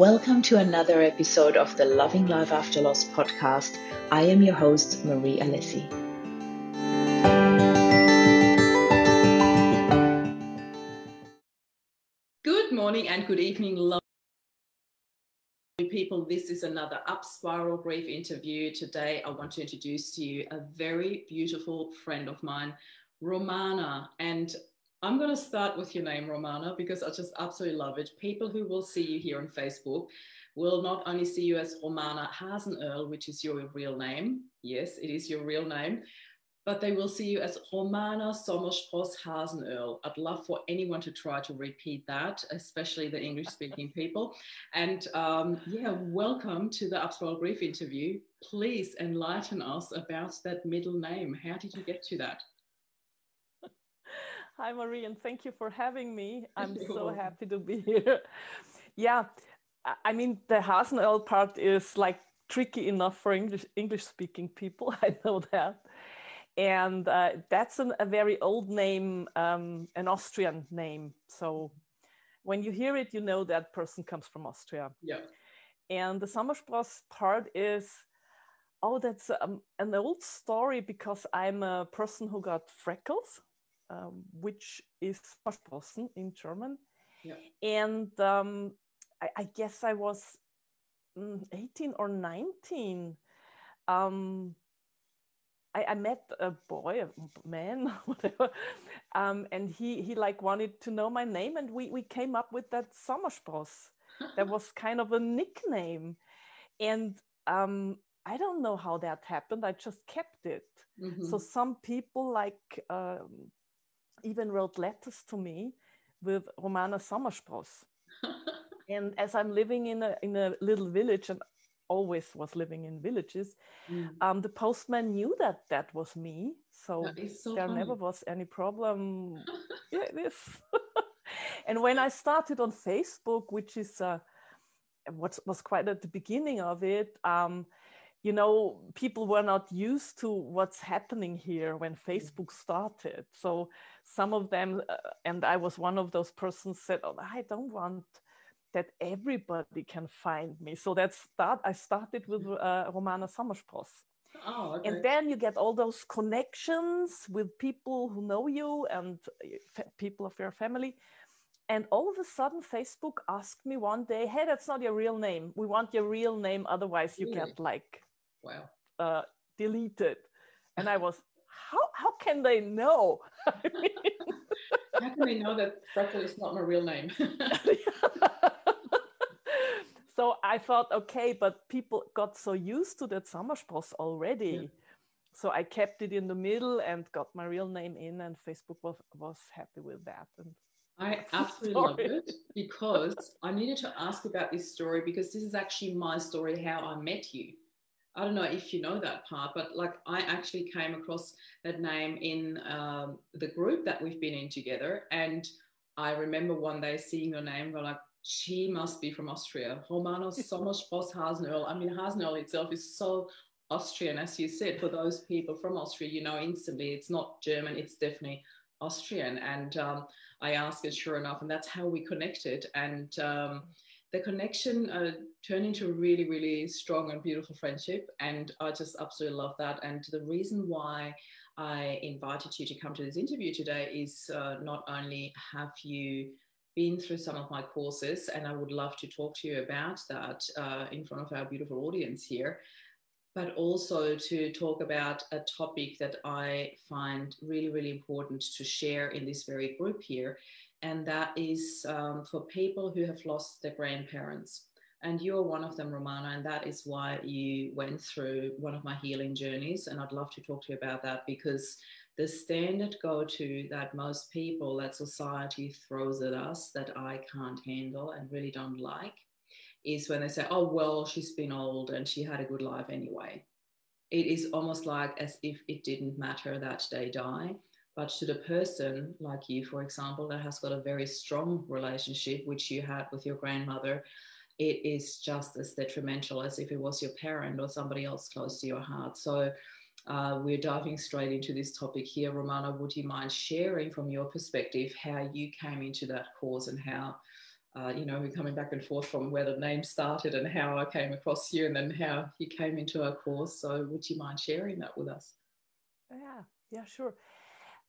Welcome to another episode of the Loving Life After Loss podcast. I am your host, Marie Alessi. Good morning and good evening, lovely people. This is another Up Spiral Grief interview. Today, I want to introduce to you a very beautiful friend of mine, Romana. And I'm going to start with your name, Romana, because I just absolutely love it. People who will see you here on Facebook will not only see you as Romana Hasenöhrl, which is your real name. Yes, it is your real name. But they will see you as Romana Sommerspross Hasenöhrl. I'd love for anyone to try to repeat that, especially the English speaking people. And um, yeah, welcome to the Up Brief interview. Please enlighten us about that middle name. How did you get to that? Hi, Marie, and thank you for having me. I'm so happy to be here. yeah, I mean, the Hasenöhrl part is like tricky enough for English English speaking people. I know that. And uh, that's an, a very old name, um, an Austrian name. So when you hear it, you know that person comes from Austria. Yeah. And the Sommerspross part is, oh, that's um, an old story because I'm a person who got freckles um, which is Sommersprossen in German. Yeah. And um, I, I, guess I was mm, 18 or 19. Um, I, I, met a boy, a man, whatever, um, and he he like wanted to know my name, and we we came up with that Sommerspross. that was kind of a nickname, and um, I don't know how that happened. I just kept it. Mm-hmm. So some people like um, even wrote letters to me with Romana Sommerspross. and as I'm living in a, in a little village and always was living in villages, mm. um, the postman knew that that was me. So, so there funny. never was any problem. yeah, it is. and when I started on Facebook, which is uh, what was quite at the beginning of it, um, you know, people were not used to what's happening here when mm. Facebook started. So some of them, uh, and I was one of those persons, said, "Oh, I don't want that everybody can find me." So that's start. I started with mm. uh, Romana Sommerspross. Oh, okay. And then you get all those connections with people who know you and uh, people of your family. And all of a sudden, Facebook asked me one day, "Hey, that's not your real name. We want your real name, otherwise you really? get like Wow. Uh, deleted. And I was, how, how can they know? how can they know that freckle is not my real name? so I thought, okay, but people got so used to that Sommerspross already. Yeah. So I kept it in the middle and got my real name in, and Facebook was, was happy with that. And I absolutely love it because I needed to ask about this story because this is actually my story how I met you. I don't know if you know that part, but like I actually came across that name in um, the group that we've been in together. And I remember one day seeing your name, going like, she must be from Austria. Romano Sommerspross Hasenöhrl. I mean, Hasenöhrl itself is so Austrian, as you said, for those people from Austria, you know, instantly it's not German, it's definitely Austrian. And um, I asked it, sure enough, and that's how we connected. And um, the connection uh, turned into a really, really strong and beautiful friendship. And I just absolutely love that. And the reason why I invited you to come to this interview today is uh, not only have you been through some of my courses, and I would love to talk to you about that uh, in front of our beautiful audience here, but also to talk about a topic that I find really, really important to share in this very group here and that is um, for people who have lost their grandparents. And you're one of them, Romana, and that is why you went through one of my healing journeys. And I'd love to talk to you about that because the standard go to that most people, that society throws at us that I can't handle and really don't like is when they say, oh, well, she's been old and she had a good life anyway. It is almost like as if it didn't matter that they die but to the person like you, for example, that has got a very strong relationship, which you had with your grandmother, it is just as detrimental as if it was your parent or somebody else close to your heart. So uh, we're diving straight into this topic here. Romana, would you mind sharing from your perspective how you came into that cause and how uh, you know, we're coming back and forth from where the name started and how I came across you and then how you came into our course. So, would you mind sharing that with us? Yeah, yeah, sure.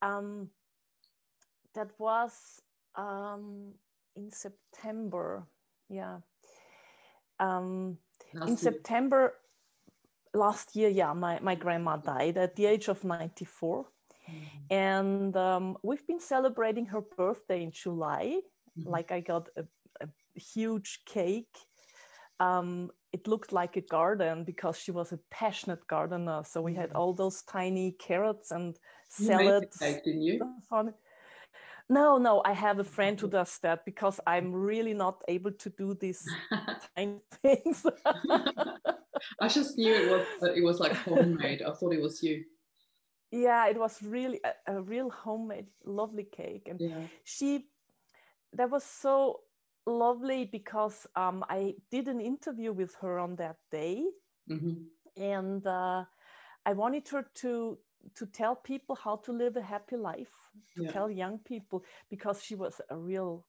Um, that was um, in September. Yeah. Um, in year. September last year, yeah, my, my grandma died at the age of 94. Mm-hmm. And um, we've been celebrating her birthday in July. Mm-hmm. Like, I got a, a huge cake. Um, it looked like a garden because she was a passionate gardener. So we had all those tiny carrots and salads. You cake, didn't you? No, no, I have a friend who does that because I'm really not able to do these tiny things. I just knew it was it was like homemade. I thought it was you. Yeah, it was really a, a real homemade, lovely cake, and yeah. she that was so lovely because um, I did an interview with her on that day, mm-hmm. and uh, I wanted her to to tell people how to live a happy life, to yeah. tell young people because she was a real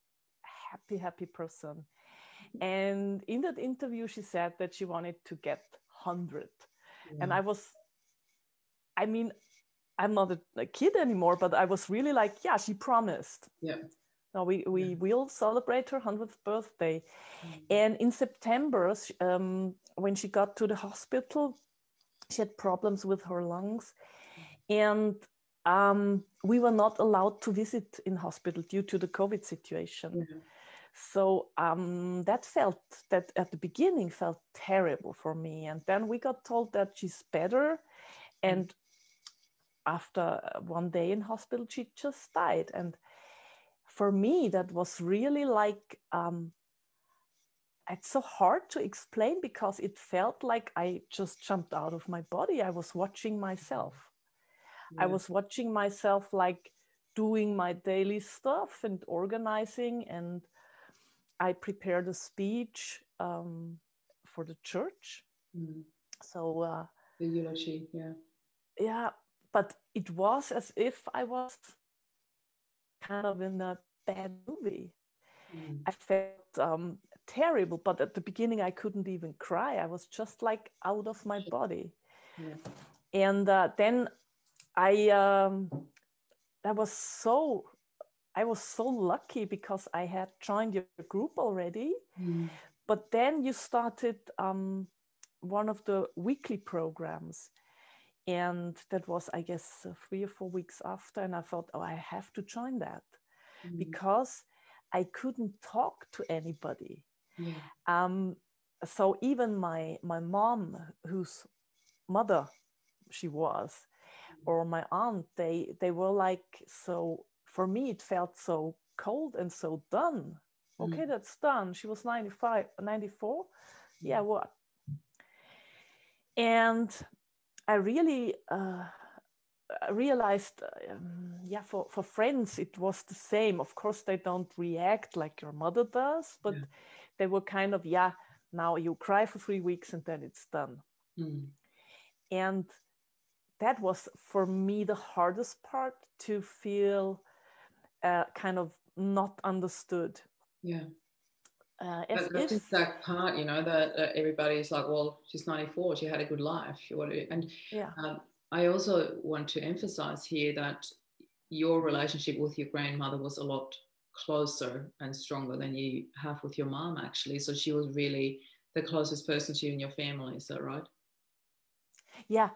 happy, happy person. And in that interview, she said that she wanted to get 100. Yeah. And I was, I mean, I'm not a, a, kid anymore, but I was really like, yeah, she promised. Yeah. Now we, we yeah. will celebrate her 100th birthday. Mm-hmm. And in September, um, when she got to the hospital, she had problems with her lungs and um, we were not allowed to visit in hospital due to the COVID situation. Mm-hmm. So um, that felt that at the beginning felt terrible for me, and then we got told that she's better, and mm-hmm. after one day in hospital, she just died. And for me, that was really like um, it's so hard to explain because it felt like I just jumped out of my body. I was watching myself yeah. I was watching myself like doing my daily stuff and organizing, and I prepared a speech um, for the church. Mm. So uh, the eulogy, yeah, yeah, but it was as if I was kind of in a bad movie. Mm. I felt um, terrible, but at the beginning I couldn't even cry. I was just like out of my body. Yeah. And uh, then I um, that was so I was so lucky because I had joined your group already. Mm. But then you started um, one of the weekly programs. And that was, I guess, uh, three or four weeks after. And I thought, oh, I have to join that mm. because I couldn't talk to anybody. Yeah. Um, so even my, my mom, whose mother she was, or my aunt they they were like so for me it felt so cold and so done okay mm. that's done she was 95 94 yeah what and i really uh, realized um, yeah for, for friends it was the same of course they don't react like your mother does but yeah. they were kind of yeah now you cry for three weeks and then it's done mm. and that was for me the hardest part to feel uh, kind of not understood. Yeah. Uh, as that's if, that part, you know, that uh, everybody's like, well, she's 94, she had a good life. And yeah. Um, I also want to emphasize here that your relationship with your grandmother was a lot closer and stronger than you have with your mom, actually. So she was really the closest person to you in your family. Is that right? Yeah,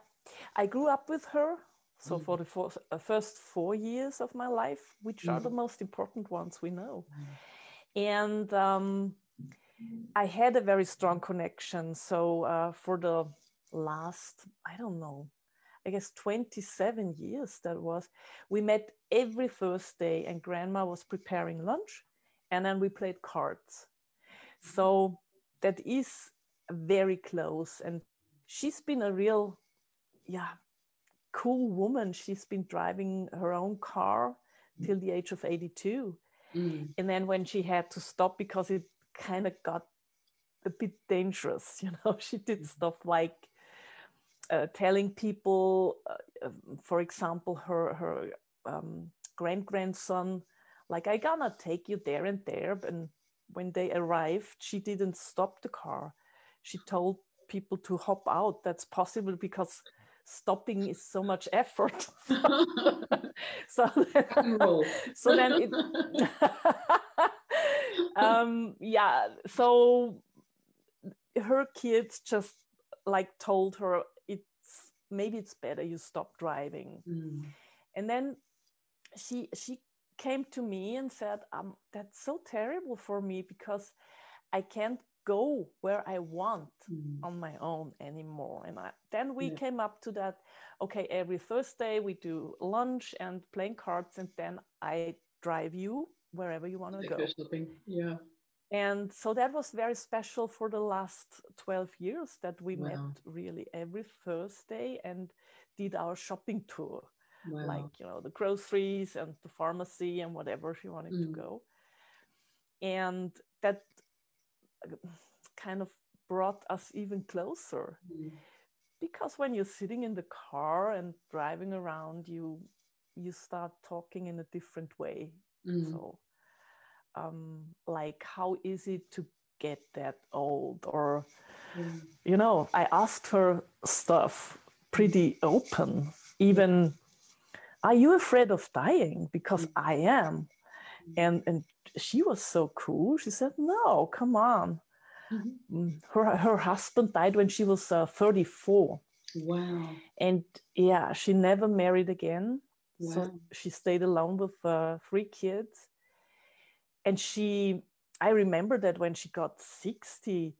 I grew up with her. So mm. for the four, uh, first four years of my life, which mm. are the most important ones we know. Mm. And um, I had a very strong connection. So uh, for the last, I don't know, I guess 27 years that was, we met every Thursday and grandma was preparing lunch and then we played cards. So that is very close. And she's been a real yeah, cool woman. She's been driving her own car till the age of 82. Mm. And then when she had to stop because it kind of got a bit dangerous, you know, she did mm. stuff like uh, telling people, uh, for example, her her um, grand grandson, like I gonna take you there and there, and when they arrived, she didn't stop the car. She told people to hop out. That's possible because stopping is so much effort. so, so then it, um, yeah, so her kids just like told her it's maybe it's better you stop driving. Mm. And then she she came to me and said, um, that's so terrible for me because I can't go where I want mm. on my own anymore. And I, then we yeah. came up to that okay, every Thursday we do lunch and playing cards, and then I drive you wherever you want to go. Shopping. Yeah. And so that was very special for the last 12 years that we wow. met really every Thursday and did our shopping tour. Wow. Like, you know, the groceries and the pharmacy and whatever she wanted mm. to go. And that kind of brought us even closer. Mm. Because when you're sitting in the car and driving around, you you start talking in a different way. Mm. So um, like how is it to get that old or mm. you know i asked her stuff pretty open even are you afraid of dying because mm. i am and and she was so cool. She said no come on. Mm-hmm. Mm, her her husband died when she was uh, 34 wow. And yeah she never married again. Wow. so she stayed alone with uh, three kids. And she i remember that when she got 60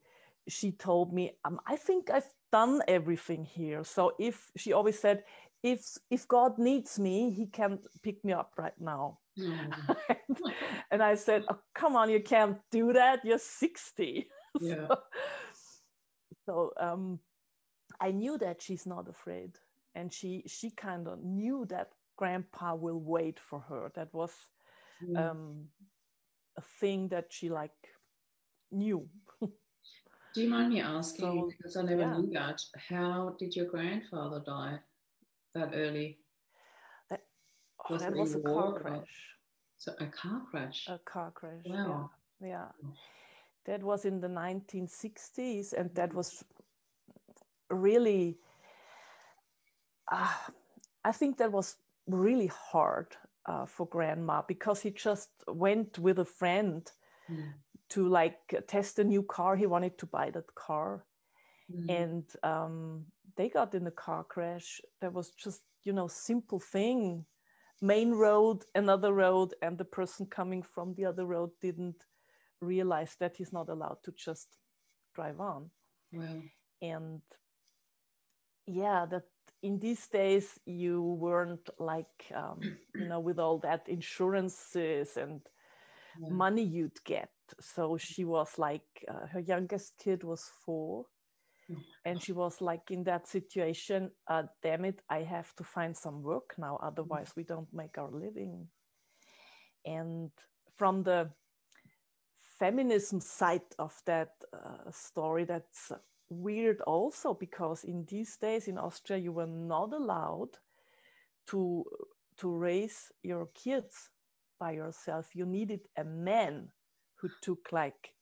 she told me um, i think i've done everything here. So if she always said if if god needs me he can pick me up right now mm. and, and, i said oh, come on you can't do that you're 60 yeah. so, so um, i knew that she's not afraid and she she kind of knew that grandpa will wait for her that was mm. um, a thing that she like knew. Do you mind me asking, so, because I never yeah. knew that, how did your grandfather die that early? That, oh, was that was a car crash. So a car crash? A car crash, wow. yeah. yeah. That was in the 1960s and that was really, uh, I think that was really hard uh, for grandma because he just went with a friend mm. to like test a new car. He wanted to buy that car. Mm. And um, they got in a car crash. That was just, you know, simple thing. Main road, another road, and the person coming from the other road didn't realize that he's not allowed to just drive on. Wow. And yeah, that in these days you weren't like um, you know with all that insurances and yeah. money you'd get so she was like uh, her youngest kid was four and she was like in that situation uh, damn it i have to find some work now otherwise we don't make our living and from the feminism side of that uh, story that's weird also because in these days in Austria you were not allowed to to raise your kids by yourself. You needed a man who took like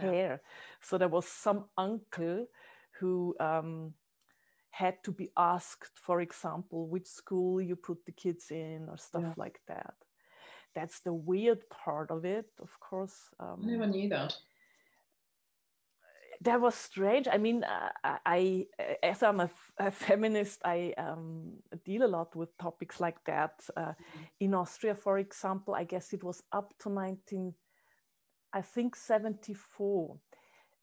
care. Yeah. So there was some uncle who um, had to be asked, for example, which school you put the kids in or stuff yeah. like that. That's the weird part of it, of course. Um, I never knew that that was strange. I mean, uh, I, as I'm a, a feminist, I um, deal a lot with topics like that. Uh, mm-hmm. In Austria, for example, I guess it was up to 19, I think 74.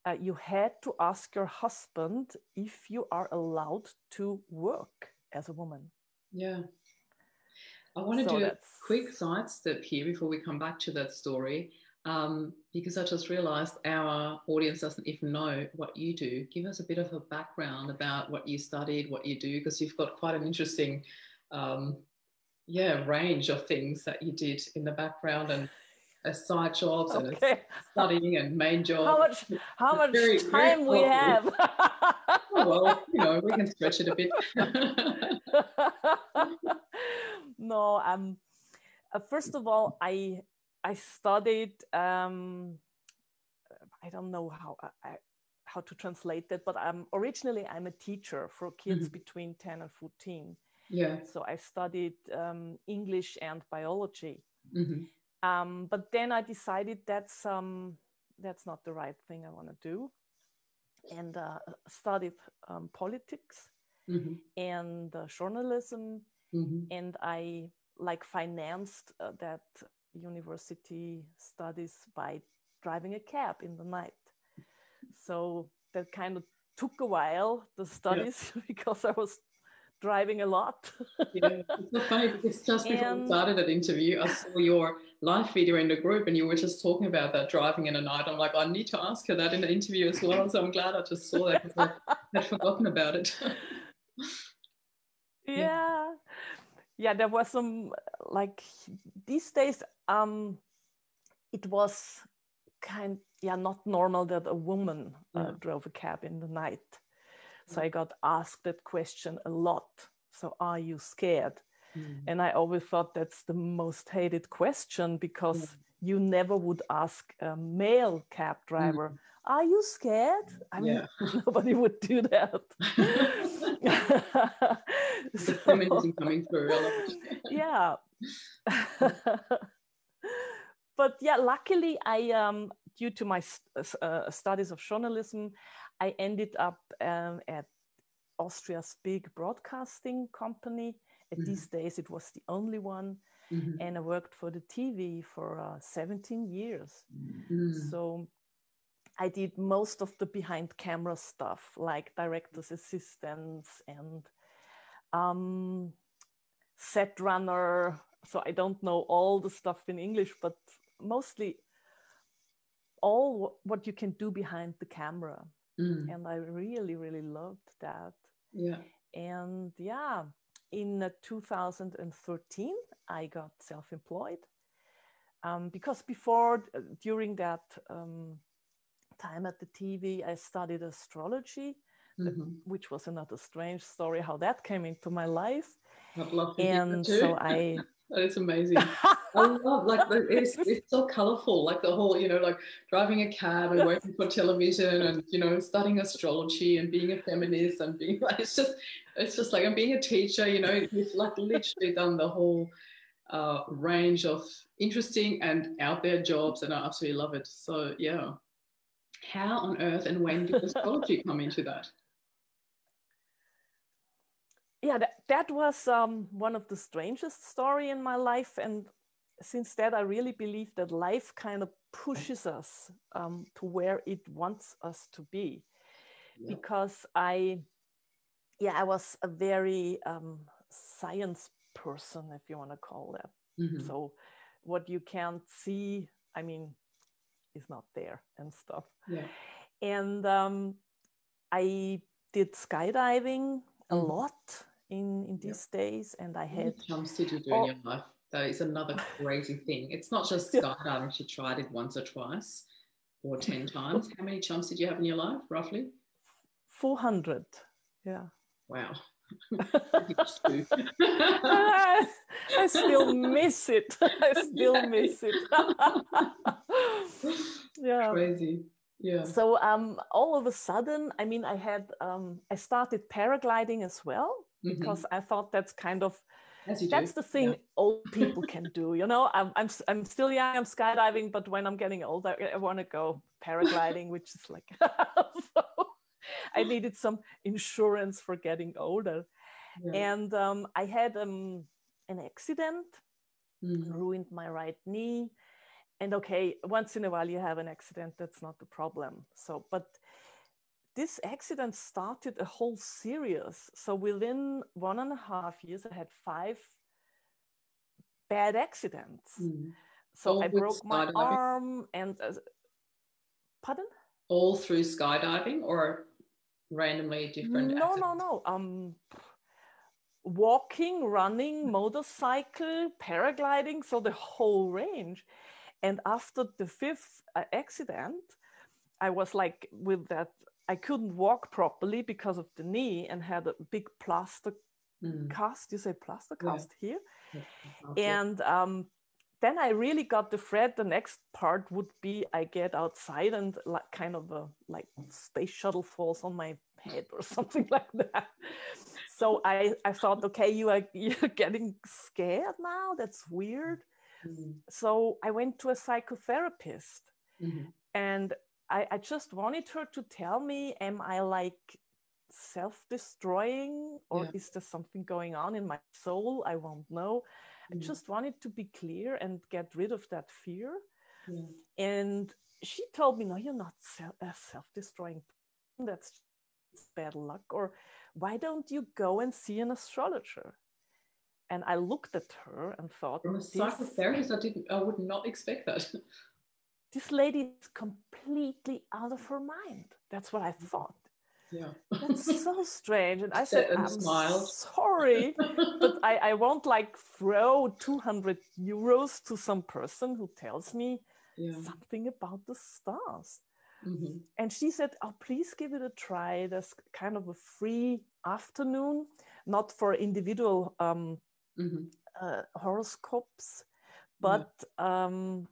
Uh, you had to ask your husband if you are allowed to work as a woman. Yeah. I want to so do a quick sidestep here before we come back to that story um, because I just realized our audience doesn't even know what you do. Give us a bit of a background about what you studied, what you do, because you've got quite an interesting, um, yeah, range of things that you did in the background and as side jobs okay. and studying and main job. How much, how much very, time very we have? oh, well, you know, we can stretch it a bit. no, um, uh, first of all, I I studied um, I don't know how I, how to translate that, but I'm originally I'm a teacher for kids mm-hmm. between 10 and 14. Yeah. So I studied um, English and biology. Mm-hmm. Um, but then I decided that's um, that's not the right thing I want to do, and uh, studied um, politics mm-hmm. and uh, journalism, mm-hmm. and I like financed uh, that university studies by driving a cab in the night. So that kind of took a while the studies yeah. because I was driving a lot. yeah, it's funny because just before and, we started that interview, I saw your live video in the group and you were just talking about that driving in the night. I'm like, I need to ask her that in the interview as well. So I'm glad I just saw that because I had forgotten about it. yeah. yeah. Yeah, there was some like these days, um, it was kind yeah not normal that a woman uh, drove a cab in the night so I got asked that question a lot. So, are you scared? Mm. And I always thought that's the most hated question because mm. you never would ask a male cab driver, mm. Are you scared? I mean, yeah. nobody would do that. feminism coming through. yeah. but yeah, luckily, I um, due to my uh, studies of journalism, I ended up um, at Austria's big broadcasting company. At mm-hmm. these days, it was the only one. Mm-hmm. And I worked for the TV for uh, 17 years. Mm-hmm. So I did most of the behind camera stuff, like director's assistants and um, set runner. So I don't know all the stuff in English, but mostly all what you can do behind the camra. Mm. And I really, really loved that. Yeah. And yeah, in uh, 2013, I got self employed. Um, because before, uh, during that um, time at the TV, I studied astrology, mm-hmm. uh, which was another strange story how that came into my life. and so I It's amazing. I love like it's it's so colorful. Like the whole, you know, like driving a cab and working for television and you know studying astrology and being a feminist and being like it's just it's just like I'm being a teacher. You know, you've like literally done the whole uh, range of interesting and out there jobs, and I absolutely love it. So yeah, how on earth and when did astrology come into that? Yeah, that, that was um, one of the strangest story in my life. And since that, I really believe that life kind of pushes us um, to where it wants us to be. Yeah. Because I, yeah, I was a very um, science person, if you want to call that. Mm-hmm. So what you can't see, I mean, is not there and stuff. Yeah. And um, I did skydiving a mm. lot in in these yeah. days and i had jumps did you do oh, in your life that is another crazy thing. It's not just skydiving. She tried it once or twice or 10 times. How many jumps did you have in your life roughly? 400 yeah. Wow. I, I still miss it. I still miss it. Yeah. Crazy. Yeah. So um all of a sudden i mean i had um i started paragliding as well mm-hmm. because I thought that's kind of that's the thing yeah. old people can do. You know, I'm, I'm I'm still young. I'm skydiving, but when I'm getting older, I want to go paragliding, which is like so I needed some insurance for getting older, yeah. and um, I had um, an accident, mm-hmm. ruined my right knee, and okay, once in a while you have an accident. That's not the problem. So, but this accident started a whole series. So within one and a half years, I had five bad accidents. Mm. So All I broke my arm and uh, pardon. All through skydiving or randomly different? No, accidents? no, no. Um, walking, running, motorcycle, paragliding, so the whole range. And after the fifth uh, accident, I was like with that I couldn't walk properly because of the knee and had a big plaster mm. cast. You say plaster cast yeah. here, yeah. and um, then I really got the thread. The next part would be I get outside and like kind of a like space shuttle falls on my head or something like that. So I, I thought, okay, you are you're getting scared now. That's weird. Mm-hmm. So I went to a psychotherapist mm-hmm. and I, I just wanted her to tell me, am I like self-destroying or yeah. is there something going on in my soul? I won't know. I mm. just wanted to be clear and get rid of that fear. Yeah. And she told me, no, you're not self destroying. That's bad luck. Or why don't you go and see an astrologer? And I looked at her and thought, from a psychotherapist, I didn't, I would not expect that. This lady is completely out of her mind. That's what I mm. thought. Yeah. That's so strange. And I said, and I'm smiled. sorry, but I, I won't like throw 200 euros to some person who tells me yeah. something about the stars. Mm-hmm. And she said, Oh, please give it a try. There's kind of a free afternoon, not for individual um, mm-hmm. uh, horoscopes, but yeah. um,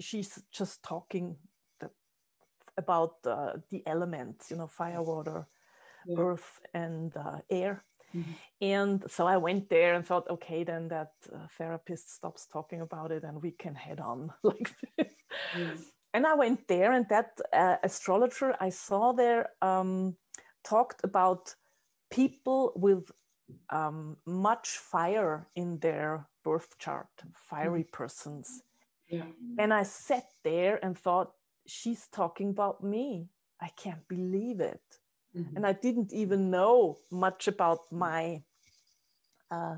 she's just talking about uh, the elements, you know, fire, water, yeah. earth, and uh, air. Mm-hmm. And so I went there and thought, okay, then that uh, therapist stops talking about it and we can head on like this. And I went there, and that uh, astrologer I saw there um, talked about people with um, much fire in their birth chart, fiery mm-hmm. persons. Yeah. And I sat there and thought, she's talking about me. I can't believe it. Mm-hmm. And I didn't even know much about my uh,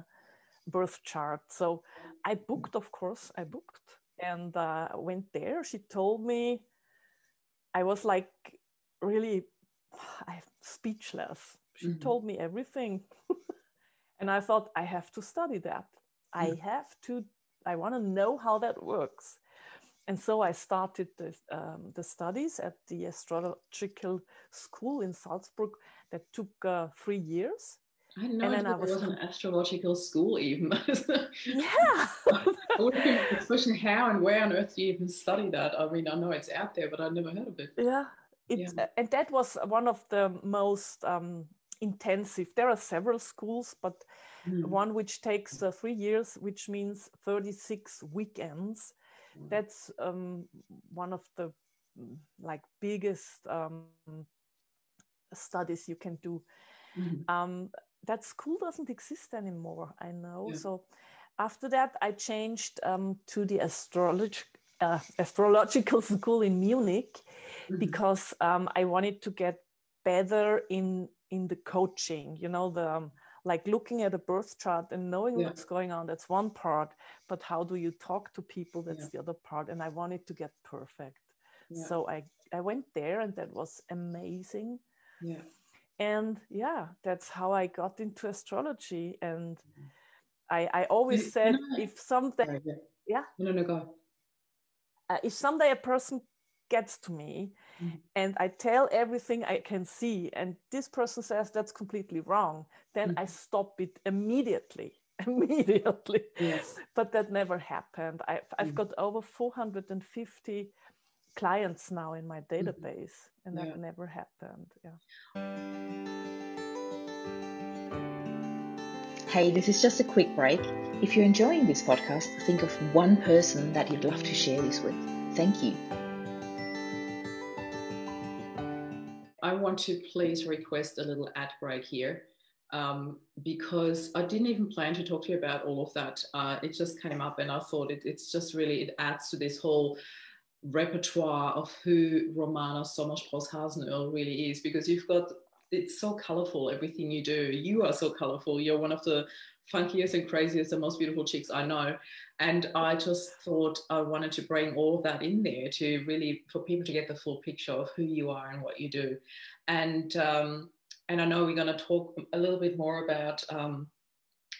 birth chart. So I booked, of course, I booked and uh, went there. She told me, I was like really I'm speechless. She mm-hmm. told me everything. and I thought, I have to study that. Mm-hmm. I have to, I want to know how that works and so I started the, um, the, studies at the astrological school in Salzburg that took uh, three years. I know and I was, was an astrological school even. yeah. I would have been question how and where on earth do you even study that? I mean, I know it's out there, but I'd never heard of it. Yeah. It, yeah. Uh, and that was one of the most um, intensive. There are several schools, but mm. one which takes uh, three years, which means 36 weekends that's um, one of the mm, like biggest um, studies you can do. Mm-hmm. Um, that school doesn't exist anymore, I know. Yeah. So after that, I changed um, to the astrolog- uh, astrological school in Munich mm-hmm. because um, I wanted to get better in in the coaching. You know the um, like looking at a birth chart and knowing yeah. what's going on that's one part but how do you talk to people that's yeah. the other part and i wanted to get perfect yeah. so i i went there and that was amazing yeah and yeah that's how i got into astrology and mm-hmm. i i always said if someday yeah no no go uh, if someday a person gets to me mm-hmm. and I tell everything I can see, and this person says that's completely wrong, then mm-hmm. I stop it immediately. Immediately. Yes. But that never happened. I've, I've mm-hmm. got over 450 clients now in my mm-hmm. database, and that yeah. never happened. Yeah. Hey, this is just a quick break. If you're enjoying this podcast, think of one person that you'd love to share this with. Thank you. Want to please request a little ad break here um, because I didn't even plan to talk to you about all of that. Uh, it just came up and I thought it, it's just really, it adds to this whole repertoire of who Romana Sommerspross-Hasenöhrl really is because you've got, it's so colorful, everything you do. You are so colorful. You're one of the funkiest and craziest and most beautiful chicks I know. And I just thought I wanted to bring all of that in there to really for people to get the full picture of who you are and what you do. And um, and I know we're going to talk a little bit more about um,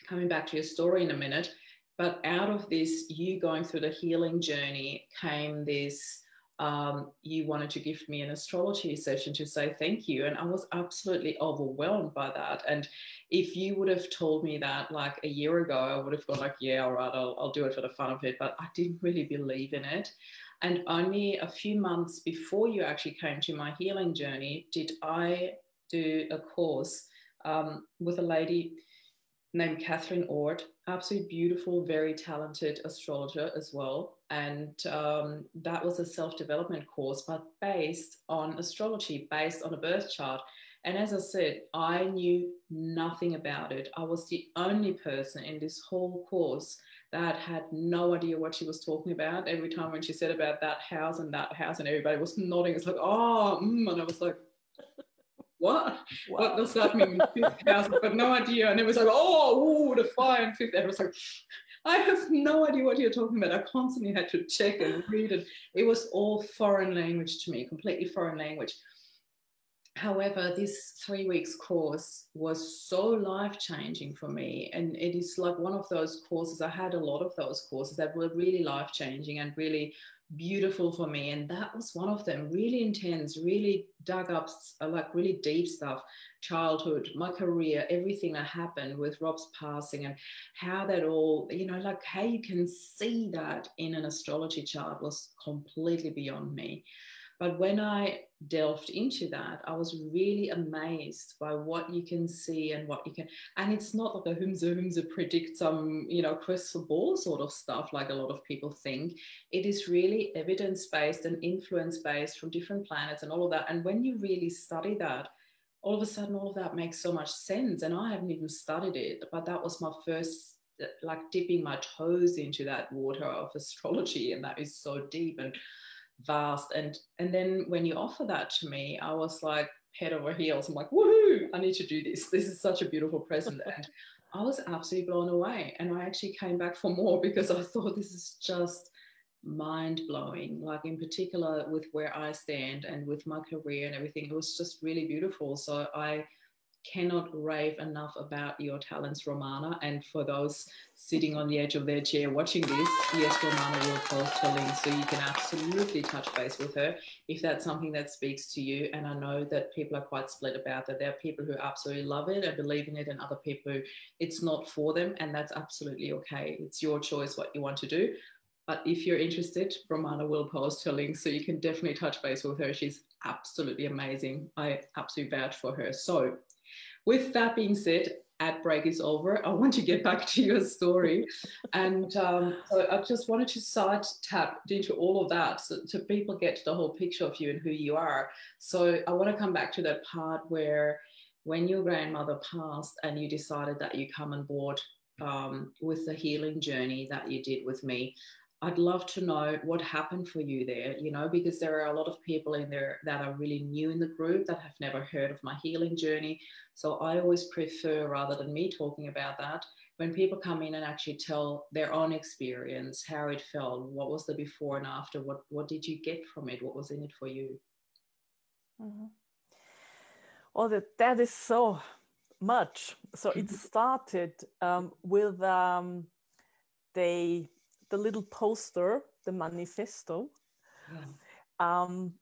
coming back to your story in a minute. But out of this, you going through the healing journey came this um, you wanted to give me an astrology session to say thank you. And I was absolutely overwhelmed by that. And if you would have told me that like a year ago, I would have gone like, yeah, all right, I'll, I'll do it for the fun of it. But I didn't really believe in it. And only a few months before you actually came to my healing journey, did I do a course um, with a lady named Catherine Ord, absolutely beautiful, very talented astrologer as well. And um, that was a self development course, but based on astrology, based on a birth chart. And as I said, I knew nothing about it. I was the only person in this whole course that had no idea what she was talking about. Every time when she said about that house and that house, and everybody was nodding, it's like, oh, mm, and I was like, what? Wow. What does that mean? Fifth house, I've got no idea. And it was like, oh, ooh, the fire and fifth. I was like, I have no idea what you're talking about. I constantly had to check and read it. It was all foreign language to me, completely foreign language. However, this three weeks course was so life changing for me. And it is like one of those courses, I had a lot of those courses that were really life changing and really beautiful for me. And that was one of them, really intense, really dug up, uh, like really deep stuff childhood, my career, everything that happened with Rob's passing, and how that all, you know, like how you can see that in an astrology chart was completely beyond me. But when I delved into that, I was really amazed by what you can see and what you can. And it's not like a humza humza predict some, um, you know, crystal ball sort of stuff like a lot of people think. It is really evidence based and influence based from different planets and all of that. And when you really study that, all of a sudden, all of that makes so much sense. And I haven't even studied it, but that was my first like dipping my toes into that water of astrology and that is so deep and vast. And and then when you offer that to me, I was like head over heels. I'm like, woohoo! I need to do this. This is such a beautiful present. and I was absolutely blown away. And I actually came back for more because I thought this is just mind blowing. Like in particular with where I stand and with my career and everything, it was just really beautiful. So I cannot rave enough about your talents, Romana. And for those sitting on the edge of their chair watching this, yes, Romana will post her link so you can absolutely touch base with her if that's something that speaks to you. And I know that people are quite split about that. There are people who absolutely love it and believe in it, and other people who it's not for them, and that's absolutely okay. It's your choice what you want to do. But if you're interested, Romana will post her link so you can definitely touch base with her. She's absolutely amazing. I absolutely vouch for her. So with that being said, ad break is over. I want to get back to your story. and um, so I just wanted to side tap into all of that so, so people get the whole picture of you and who you are. So I want to come back to that part where when your grandmother passed and you decided that you come on board um, with the healing journey that you did with me. I'd love to know what happened for you there, you know, because there are a lot of people in there that are really new in the group that have never heard of my healing journey. So I always prefer, rather than me talking about that, when people come in and actually tell their own experience, how it felt, what was the before and after, what, what did you get from it, what was in it for you? Mm-hmm. Well, that, that is so much. So it started um, with um, they the little poster, the manifesto. Yeah. Um,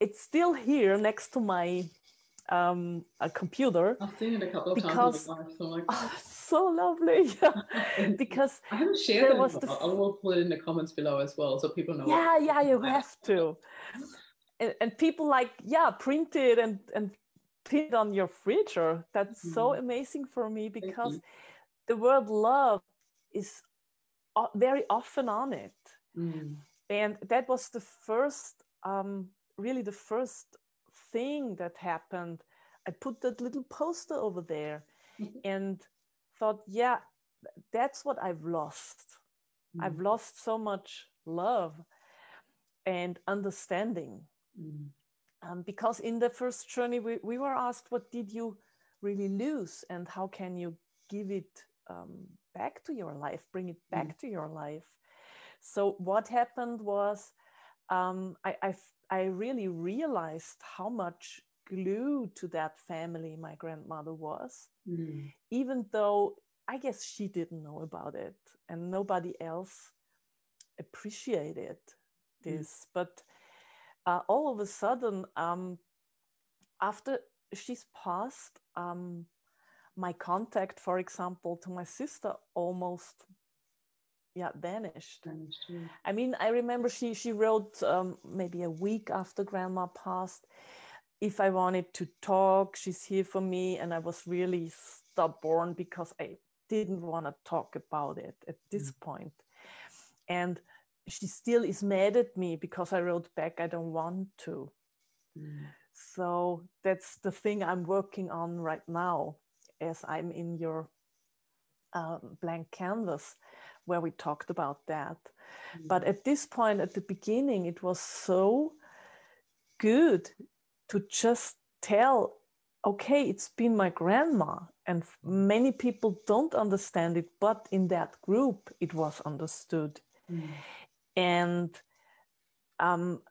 it's still here next to my um, a computer. I've seen it a couple of because, times. so, like... oh, so lovely. Yeah. because I haven't shared it. Was the... I will put it in the comments below as well, so people know. Yeah, yeah, you have to. And, and, people like yeah, print it and and pin it on your fridge. Or that's mm-hmm. so amazing for me because the word love is very often on it. Mm. And that was the first, um, really the first thing that happened. I put that little poster over there and thought, yeah, that's what I've lost. Mm. I've lost so much love and understanding. Mm. Um, because in the first journey, we, we were asked, what did you really lose and how can you give it um, back to your life, bring it back mm. to your life. So what happened was um, I, I, I really realized how much glue to that family my grandmother was, mm. even though I guess she didn't know about it and nobody else appreciated mm. this. Mm. But uh, all of a sudden, um, after she's passed, um, my contact, for example, to my sister almost yeah vanished. vanished. I mean, I remember she she wrote um, maybe a week after grandma passed. If I wanted to talk, she's here for me, and I was really stubborn because I didn't want to talk about it at this mm. point. And she still is mad at me because I wrote back, I don't want to. Mm. So that's the thing I'm working on right now as I'm in your um, blank canvas where we talked about that. Mm. But at this point, at the beginning, it was so good to just tell, okay, it's been my grandma. And many people don't understand it, but in that group, it was understood. Mm. And um,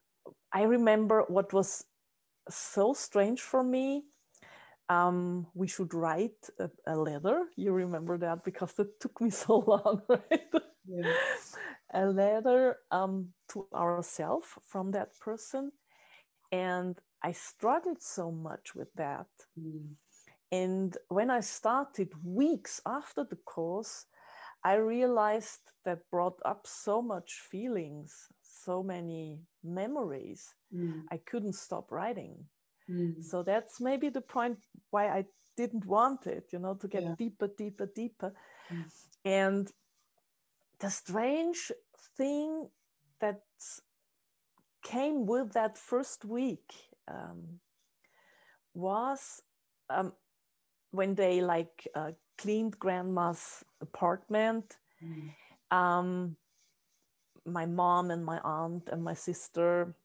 I remember what was so strange for me. Um, we should write a, a, letter. You remember that because that took me so long, right? A letter um, to ourselves from that person. And I struggled so much with that. Mm. And when I started weeks after the course, I realized that brought up so much feelings, so many memories. Mm. I couldn't stop writing. Mm. So that's maybe the point why I didn't want it, you know, to get yeah. deeper, deeper, deeper. Mm. And the strange thing that came with that first week um, was um, when they like uh, cleaned grandma's apartment. Mm. Um, my mom and my aunt and my sister,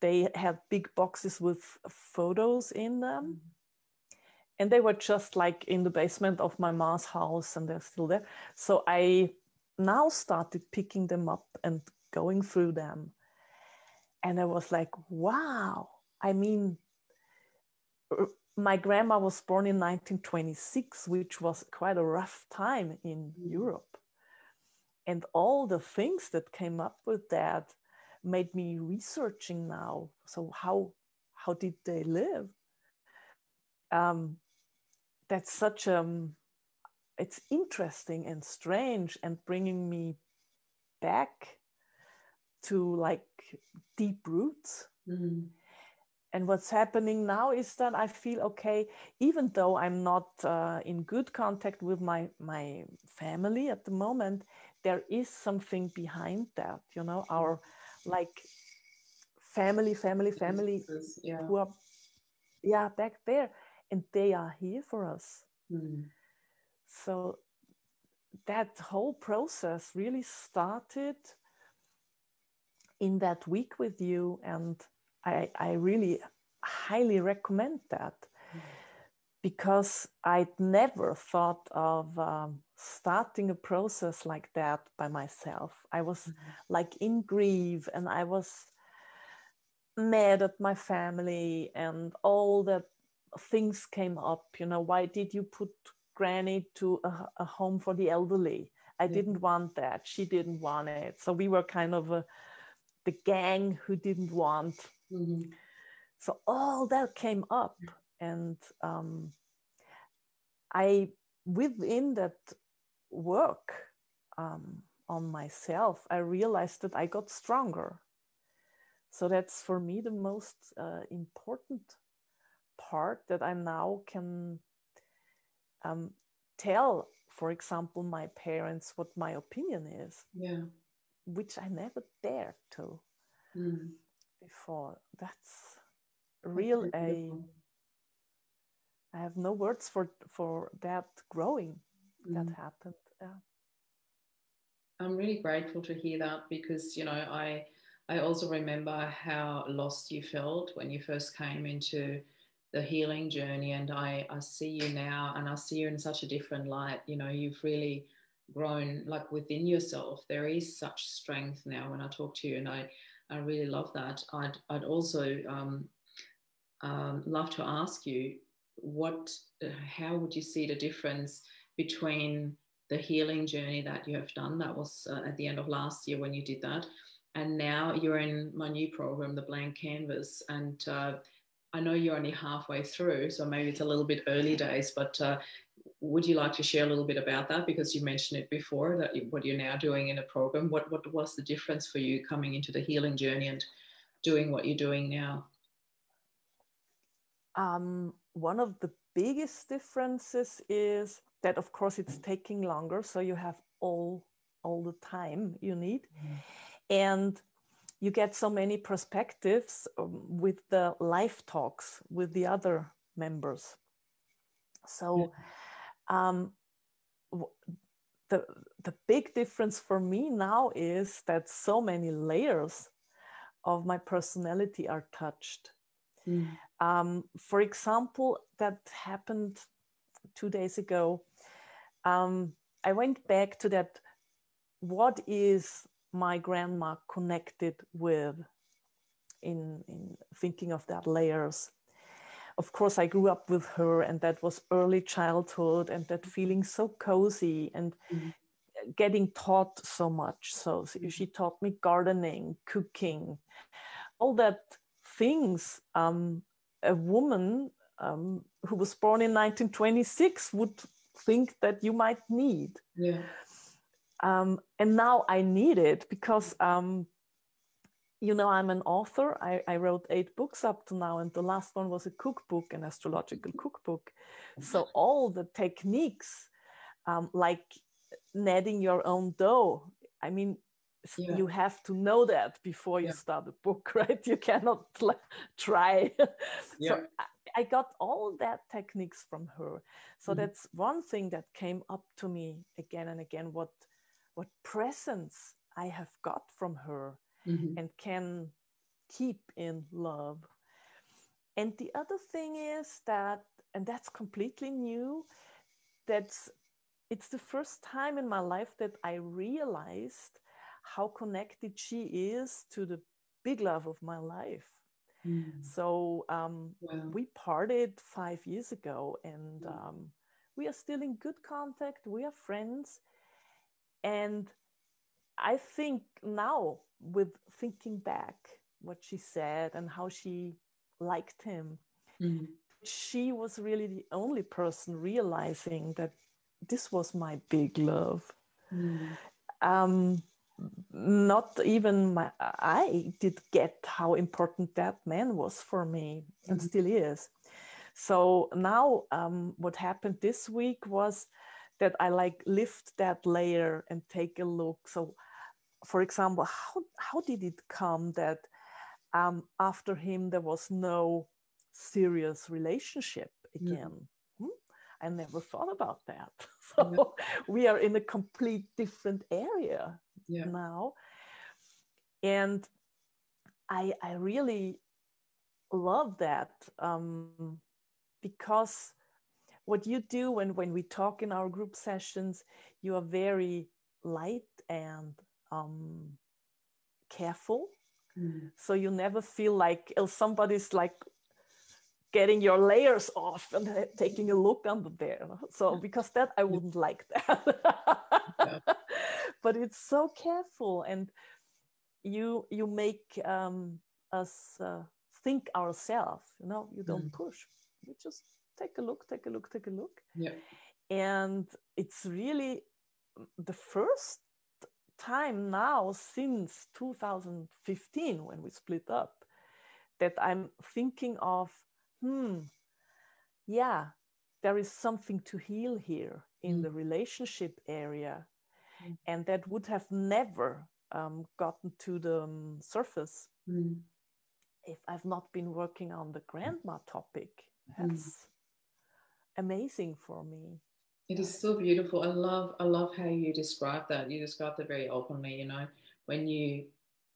they had big boxes with photos in them. Mm. And they were just like in the basement of my mom's house and they're still there. So I now started picking them up and going through them. And I was like, wow. I mean, my grandma was born in 1926, which was quite a rough time in mm. Europe. And all the things that came up with that made me researching now. So how how did they live? Um, that's such a um, it's interesting and strange and bringing me back to like deep roots. Mm-hmm and what's happening now is that I feel okay, even though I'm not uh, in good contact with my my family at the moment, there is something behind that, you know, our like family, family, family yeah. who are yeah back there, and they are here for us. Mm. So that whole process really started in that week with you and I, I really highly recommend that. Because I'd never thought of um, starting a process like that by myself. I was mm-hmm. like in grief and I was mad at my family and all the things came up. You know, why did you put Granny to a, a home for the elderly? I yeah. didn't want that. She didn't want it. So we were kind of a, the gang who didn't want Mm-hmm. So all that came up, and um, I, within that work um, on myself, I realized that I got stronger. So that's for me the most uh, important part that I now can um, tell, for example, my parents what my opinion is. Yeah. Which I never dared to. Mm before. That's real a I have no words for for that growing mm. that happened. Yeah. I'm really grateful to hear that because you know I I also remember how lost you felt when you first came into the healing journey and I, I see you now and I see you in such a different light. You know, you've really grown like within yourself. There is such strength now when I talk to you and I I really love that. I'd, I'd also um, um, love to ask you what, uh, how would you see the difference between the healing journey that you have done? That was uh, at the end of last year when you did that, and now you're in my new program, the Blank Canvas, and uh, I know you're only halfway through, so maybe it's a little bit early days, but uh, would you like to share a little bit about that? Because you mentioned it before that what you're now doing in a program. What, what was the difference for you coming into the healing journey and doing what you're doing now? Um, one of the biggest differences is that, of course, it's taking longer, so you have all all the time you need, mm-hmm. and you get so many perspectives um, with the live talks with the other members. So, um, the the big difference for me now is that so many layers of my personality are touched. Mm. Um, for example, that happened two days ago. Um, I went back to that. What is my grandma connected with in, in thinking of that layers? Of course, I grew up with her, and that was early childhood, and that feeling so cozy and mm getting taught so much. So she taught me gardening, cooking, all that things um, a woman um, who was born in 1926 would think that you might need. Yeah. Um, and now I need it because, um, you know, I'm an author. I, I, wrote eight books up to now, and the last one was a cookbook, an astrological cookbook. So all the techniques, um, like kneading your own dough, I mean, yeah. you have to know that before you yeah. start a book right you cannot like, try yeah. so I, I, got all that techniques from her so mm-hmm. that's one thing that came up to me again and again what what presence i have got from her mm-hmm. and can keep in love and the other thing is that and that's completely new that's it's the first time in my life that i realized how connected she is to the big love of my life. Mm. So um, wow. we parted five years ago, and um, we are still in good contact. We are friends, and I think now, with thinking back, what she said and how she liked him, mm. she was really the only person realizing that this was my big love. Mm. Um, not even my, I did get how important that man was for me and mm-hmm. still is. So now, um, what happened this week was that I like lift that layer and take a look. So, for example, how how did it come that um, after him there was no serious relationship again? Mm-hmm. Hmm? I never thought about that. So we are in a complete different area yeah. now and i i really love that um, because what you do when when we talk in our group sessions you are very light and um, careful mm. so you never feel like if somebody's like getting your layers off and taking a look under there so because that i wouldn't like that yeah. but it's so careful and you you make um, us uh, think ourselves you know you don't mm. push you just take a look take a look take a look yeah and it's really the first time now since 2015 when we split up that i'm thinking of hmm yeah there is something to heal here in mm. the relationship area mm. and that would have never um, gotten to the um, surface mm. if I've not been working on the grandma topic. Mm. That's amazing for me. It is so beautiful. I love I love how you describe that. You describe it very openly, you know, when you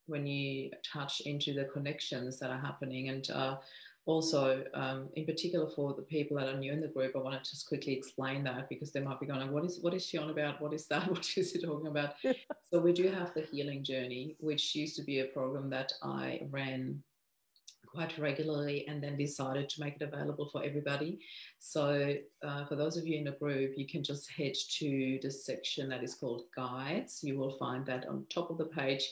when you touch into the connections that are happening and uh, also, um, in particular for the people that are new in the group, I want to just quickly explain that because they might be going, "What is what is she on about? What is that? What is she talking about?" so we do have the healing journey, which used to be a program that I ran quite regularly and then decided to make it available for everybody. So, uh, for those of you in the group, you can just head to the section that is called guides. You will find that on top of the page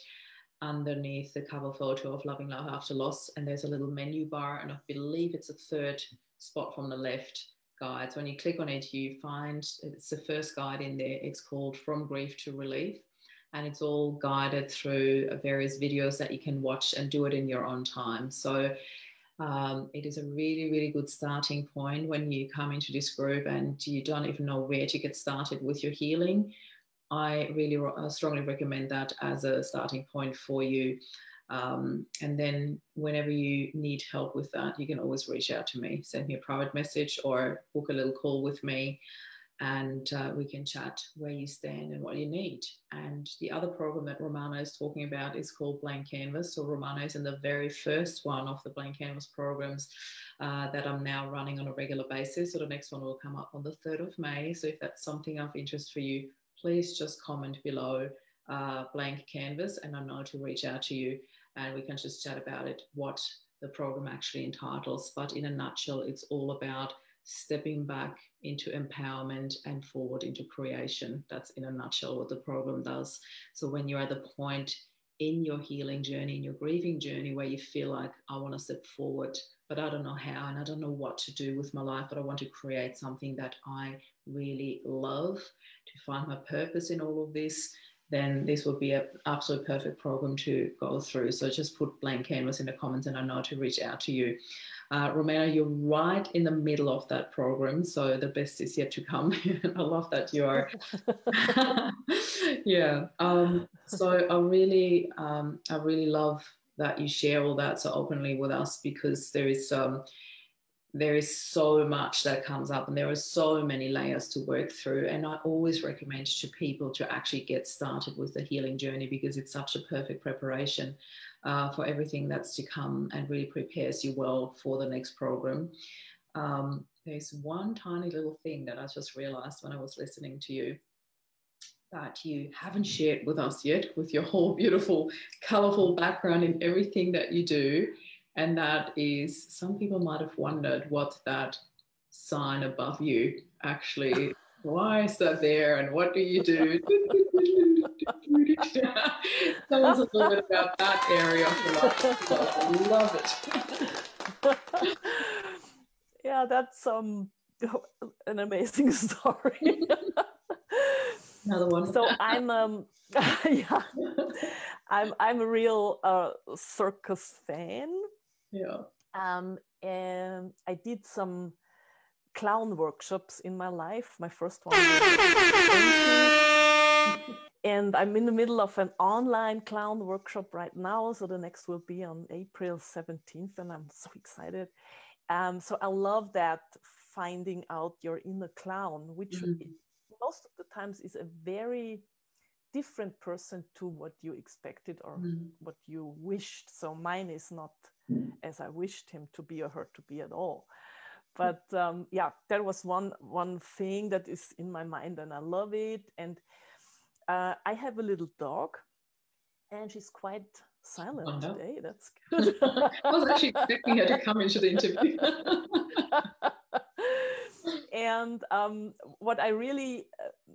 underneath the cover photo of Loving Life After Loss. And there's a little menu bar, and I believe it's a third spot from the left guides. When you click on it, you find it's the first guide in there. It's called From Grief to Relief. And it's all guided through various videos that you can watch and do it in your own time. So um, it is a really, really good starting point when you come into this group and you don't even know where to get started with your healing. I really uh, strongly recommend that as a starting point for you. Um, and then whenever you need help with that, you can always reach out to me, send me a private message or book a little call with me and uh, we can chat where you stand and what you need. And the other program that Romana is talking about is called Blank Canvas. So Romana is in the very first one of the Blank Canvas programs uh, that I'm now running on a regular basis. So the next one will come up on the 3rd of May. So if that's something of interest for you, please just comment below uh, Blank Canvas and I know to reach out to you and we can just chat about it, what the program actually entitles. But in a nutshell, it's all about stepping back into empowerment and forward into creation. That's in a nutshell what the program does. So when you're at the point in your healing journey, in your grieving journey, where you feel like, I want to step forward, but I don't know how and I don't know what to do with my life, but I want to create something that I really love to find my purpose in all of this then this would be an absolute perfect program to go through. So just put blank canvas in the comments and I know to reach out to you. Uh, Romana, you're right in the middle of that program. So the best is yet to come. I love that you are. yeah. Um, so I really, um, I really love that you share all that so openly with us because there is um, there is so much that comes up and there are so many layers to work through. And i always recommend to people to actually get started with the healing journey because it's such a perfect preparation uh, for everything that's to come and really prepares you well for the next program. Um, there's one tiny little thing that i just realized when i was listening to you that you haven't shared with us yet with your whole beautiful colorful background in everything that you do and that is, some people might have wondered what that sign above you actually, why is that there and what do you do? Tell us a little bit about that area of your life. I love it. yeah, that's um, an amazing story. Another one. So I'm um, yeah, I'm I'm a real uh, circus fan. Yeah. Um, and I did some clown workshops in my life. My first one. and I'm in the middle of an online clown workshop right now. So the next will be on April 17th, and I'm so excited. Um, so I love that finding out your inner clown, which mm-hmm. most of the times is a very different person to what you expected or mm-hmm. what you wished. So mine is not as I wished him to be or her to be at all. But um, yeah, there was one one thing that is in my mind, and I love it. And uh, I have a little dog, and she's quite silent oh, no. today. That's good. I was actually expecting her to come into the interview. and um, what I really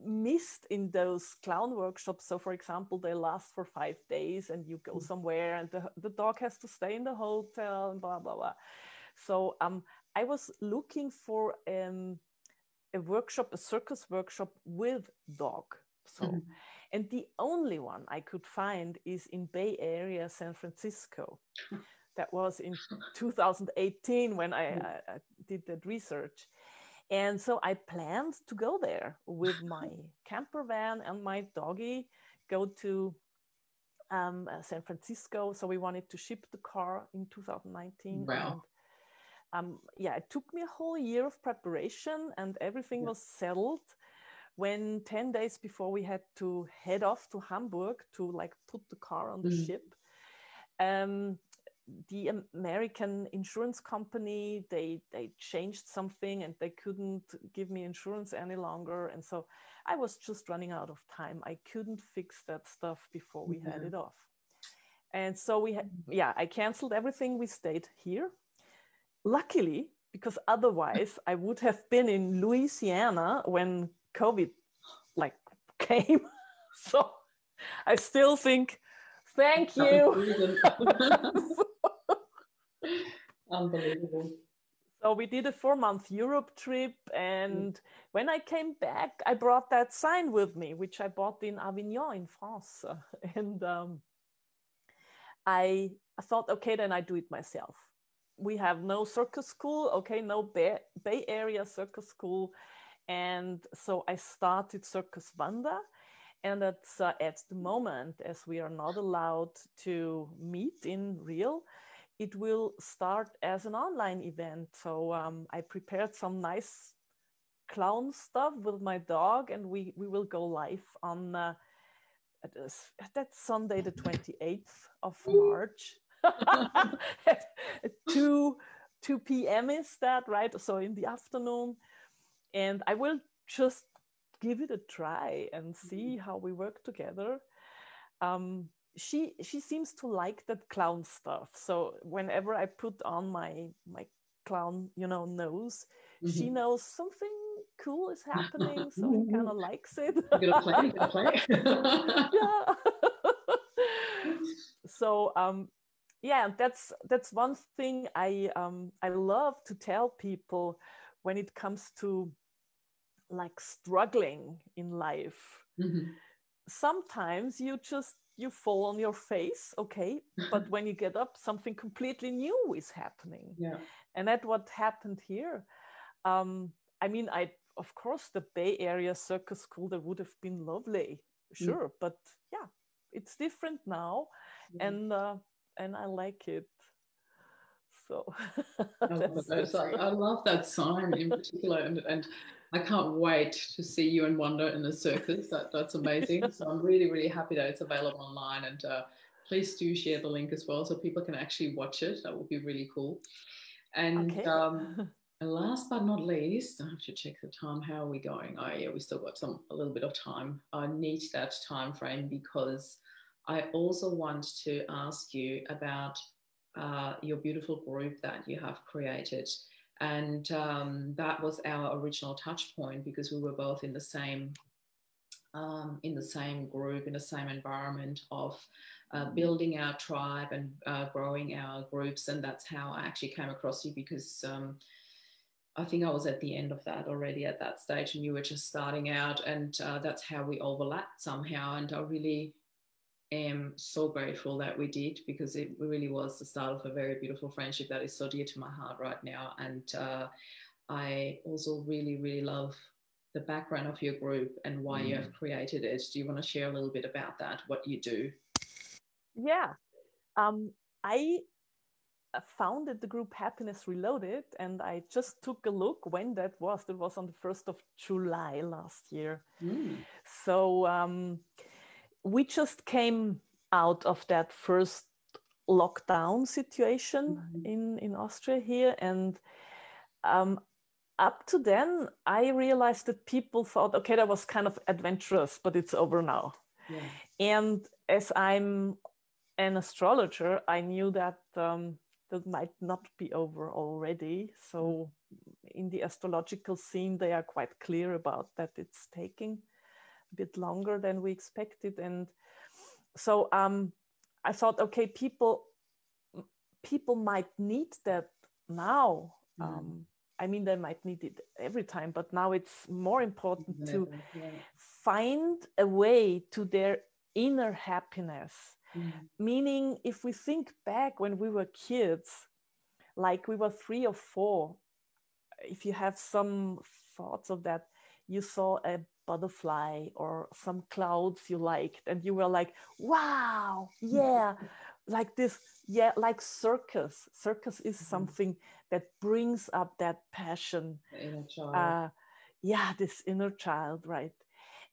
missed in those clown workshops, so for example, they last for five days and you go mm. somewhere and the, the dog has to stay in the hotel and blah, blah, blah. So um, I was looking for um, a workshop, a circus workshop with dog. So, mm-hmm. and the only one I could find is in Bay Area, San Francisco. that was in 2018 when I, mm. I, I did that research. And so I planned to go there with my camper van and my doggy, go to um, uh, San Francisco. So we wanted to ship the car in 2019. Wow. And, um, yeah, it took me a whole year of preparation and everything yeah. was settled when 10 days before we had to head off to Hamburg to like put the car on the mm. ship. Um, the American insurance company they they changed something and they couldn't give me insurance any longer. And so I was just running out of time. I couldn't fix that stuff before we mm-hmm. had it off. And so we had yeah I canceled everything. We stayed here. Luckily because otherwise I would have been in Louisiana when COVID like came. So I still think Thank you. Unbelievable. So we did a four month Europe trip. And mm. when I came back, I brought that sign with me, which I bought in Avignon in France. And um, I, thought, okay, then I do it myself. We have no circus school, okay, no Bay, Bay Area circus school. And so I started Circus Vanda. And that's uh, at the moment, as we are not allowed to meet in real, it will start as an online event. So um, I prepared some nice clown stuff with my dog, and we, we will go live on uh, that Sunday, the 28th of March. at 2, 2 p.m. is that, right? So in the afternoon. And I will just give it a try and see mm-hmm. how we work together. Um, she she seems to like that clown stuff so whenever i put on my my clown you know nose mm-hmm. she knows something cool is happening so he kind of likes it gonna play, gonna play. yeah so um yeah that's that's one thing i um i love to tell people when it comes to like struggling in life mm-hmm. sometimes you just you fall on your face okay but when you get up something completely new is happening yeah and that's what happened here um, i mean i of course the bay area circus school that would have been lovely mm. sure mm. but yeah it's different now yeah. and uh, and i like it so I, love I, love that sign in particular and, and I can't wait to see you and Wanda in the circus. That, that's amazing. so I'm really, really happy that it's available online. And uh, please do share the link as well so people can actually watch it. That would be really cool. And okay. um, and last but not least, I have to check the time. How are we going? Oh yeah, we still got some a little bit of time. I need that time frame because I also want to ask you about uh, your beautiful group that you have created and um, that was our original touch point because we were both in the same um, in the same group in the same environment of uh, building our tribe and uh, growing our groups and that's how i actually came across you because um, i think i was at the end of that already at that stage and you were just starting out and uh, that's how we overlapped somehow and i really am so grateful that we did because it really was the start of a very beautiful friendship that is so dear to my heart right now. And uh, I also really, really love the background of your group and why mm. you have mm. created it. Do you want to share a little bit about that, what you do? Yeah. Um, I uh, founded the group Happiness Reloaded and I just took a look when that was. That was on the 1st of July last year. Mm. So, um, we just came out of that first lockdown situation mm-hmm. in, in Austria here. And um, up to then, I realized that people thought, okay, that was kind of adventurous, but it's over now. Yeah. And as I'm an astrologer, I knew that um, that might not be over already. So, in the astrological scene, they are quite clear about that it's taking bit longer than we expected. And so um, I thought, okay, people people might need that now. Mm. Um, I mean, they might need it every time, but now it's more important to yeah. find a way to their inner happiness. Mm. Meaning, if we think back when we were kids, like we were three or four, if you have some thoughts of that, you saw a butterfly or some clouds you liked and you were like wow yeah like this yeah like circus circus is mm-hmm. something that brings up that passion uh, yeah this inner child right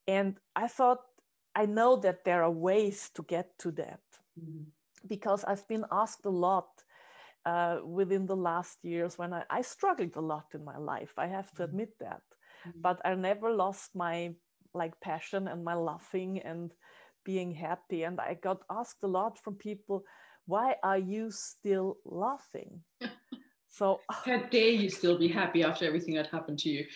and i thought i know that there are ways to get to that mm-hmm. because i've been asked a lot uh, within the last years when I, I, struggled a lot in my life i have to mm-hmm. admit that. But I never lost my like passion and my laughing and being happy. And I got asked a lot from people, why are you still laughing? So how dare you still be happy after everything that happened to you?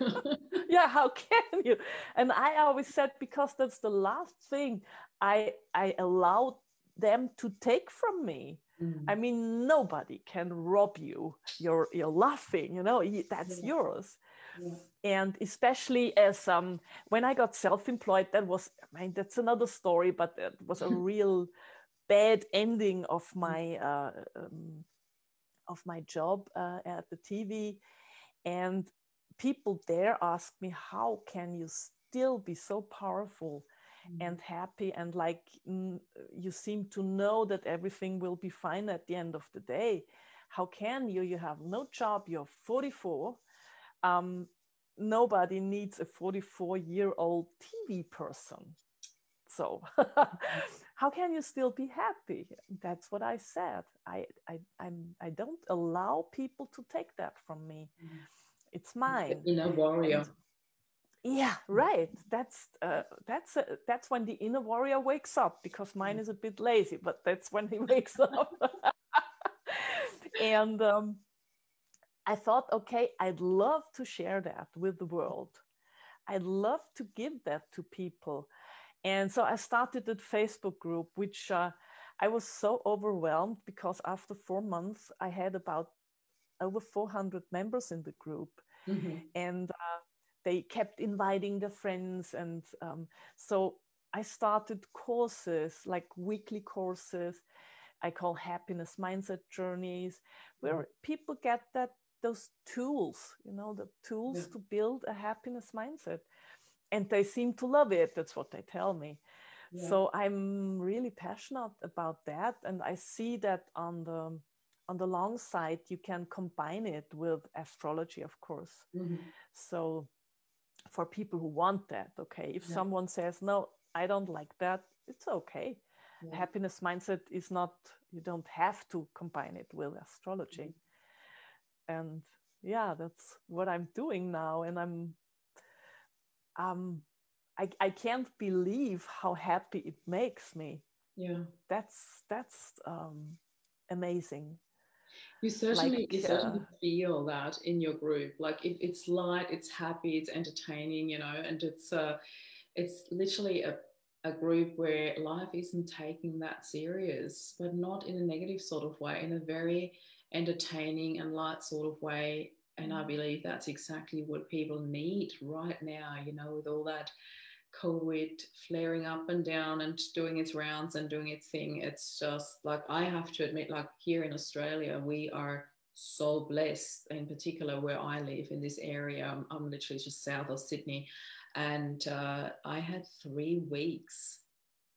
yeah, how can you? And I always said because that's the last thing I I allowed them to take from me. Mm. I mean, nobody can rob you. You're you're laughing, you know, that's yeah. yours. Yeah. And especially as um when I got self-employed, that was I mean that's another story, but it was a real bad ending of mm. my uh, um, of my job uh, at the TV, and people there asked me, "How can you still be so powerful?" Mm-hmm. and happy and like mm, you seem to know that everything will be fine at the end of the day how can you you have no job you're 44 um, nobody needs a 44 year old tv person. So how can you still be happy? That's what i said. I i I'm, i don't allow people to take that from me. It's mine. you know warrior and, yeah right. That's uh, that's uh, that's when the inner warrior wakes up because mine mm. is a bit lazy but that's when he wakes up. And um, i thought okay i'd love to share that with the world i'd love to give that to people and so i started a facebook group which uh, i was so overwhelmed because after four months i had about over 400 members in the group mm-hmm. and uh, they kept inviting their friends and um, so i started courses like weekly courses i call happiness mindset journeys where mm-hmm. people get that those tools you know the tools yeah. to build a happiness mindset and they seem to love it that's what they tell me yeah. so i'm really passionate about that and i see that on the on the long side you can combine it with astrology of course mm-hmm. so for people who want that okay if yeah. someone says no i don't like that it's okay happiness mindset is not you don't have to combine it with astrology mm-hmm. And yeah that's what i'm doing now. And i'm um I, I can't believe how happy it makes me. Yeah. That's that's um amazing. You certainly like, you certainly uh, feel that in your group. Like it, it's light, it's happy, it's entertaining, you know, and it's uh it's literally a a group where life isn't taking that serious, but not in a negative sort of way, in a very entertaining and light sort of way. And I mm. believe that's exactly what people need right now, you know, with all that COVID flaring up and down and doing its rounds and doing its thing. It's just like I have to admit, like here in Australia, we are so blessed, in particular where I live in this area. I'm, I'm literally just south of Sydney. And uh, I had three weeks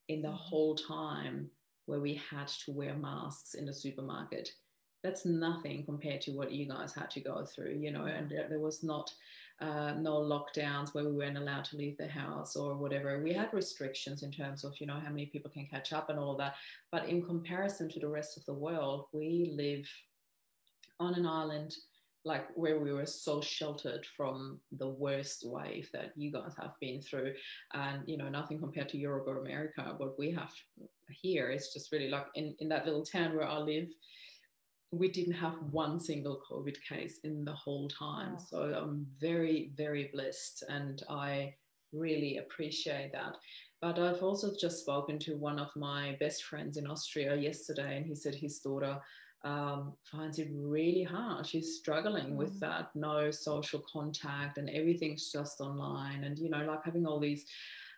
in the mm-hmm. whole time where we had to wear masks in the supermarket. That's nothing compared to what you guys had to go through, you know, and there was not uh, no lockdowns where we weren't allowed to leave the house or whatever. We had restrictions in terms of, you know, how many people can catch up and all of that. But in comparison to the rest of the world, we live on an island like where we were so sheltered from the worst wave that you guys have been through and you know nothing compared to europe or america what we have here is just really like in, in that little town where i live we didn't have one single COVID case in the whole time. Wow. So I'm very, very blessed and I really appreciate that. But I've also just spoken to one of my best friends in Austria yesterday, and he said his daughter um, finds it really hard. She's struggling mm. with that no social contact, and everything's just online. And, you know, like having all these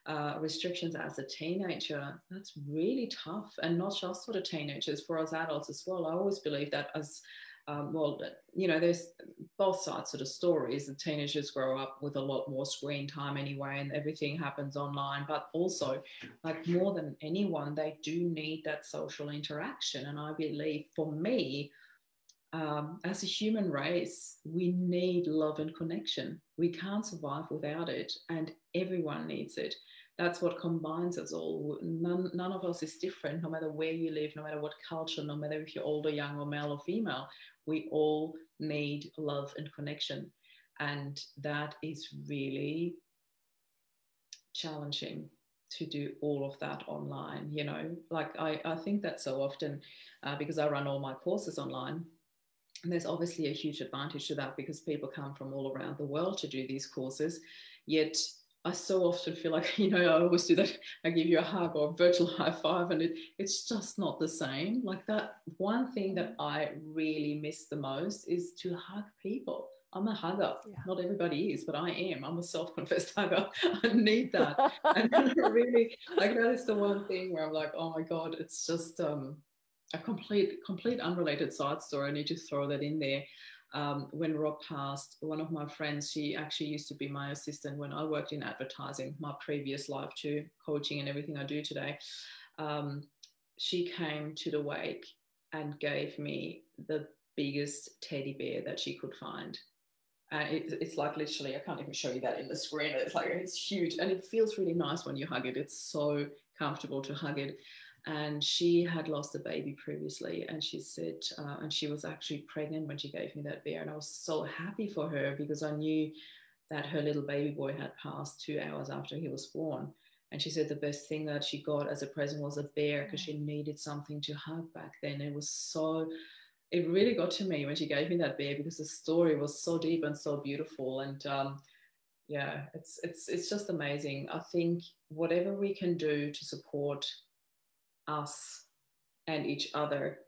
uh, restrictions as a teenager, that's really tough. And not just for the teenagers, for us adults as well. I always believe that as um, well, you know, there's both sides of the stories. The teenagers grow up with a lot more screen time anyway, and everything happens online. But also, like more than anyone, they do need that social interaction. And I believe for me, um, as a human race, we need love and connection. We can't survive without it, and everyone needs it that's what combines us all. None, none of us is different, no matter where you live, no matter what culture, no matter if you're old or young, or male or female. We all need love and connection. And that is really challenging to do all of that online. You know, like I, I think that so often uh, because I run all my courses online. And there's obviously a huge advantage to that because people come from all around the world to do these courses. Yet I so often feel like, you know, I always do that. I give you a hug or a virtual high five, and it, it's just not the same. Like that one thing that I really miss the most is to hug people. I'm a hugger. Yeah. Not everybody is, but I am. I'm a self-confessed hugger. I need that. and really, like that is the one thing where I'm like, oh my God, it's just um, a complete, complete unrelated side story. I need to throw that in there um, when Rob passed, one of my friends, she actually used to be my assistant when I worked in advertising, my previous life too, coaching and everything I do today. Um, she came to the wake and gave me the biggest teddy bear that she could find. And it, it's like literally, I can't even show you that in the screen. It's like, it's huge and it feels really nice when you hug it. It's so comfortable to hug it and she had lost a baby previously and she said uh, and she was actually pregnant when she gave me that bear and i was so happy for her because i knew that her little baby boy had passed two hours after he was born. And she said the best thing that she got as a present was a bear because she needed something to hug back then. It was so it really got to me when she gave me that bear because the story was so deep and so beautiful. And um, yeah it's it's it's just amazing. I think whatever we can do to support us and each other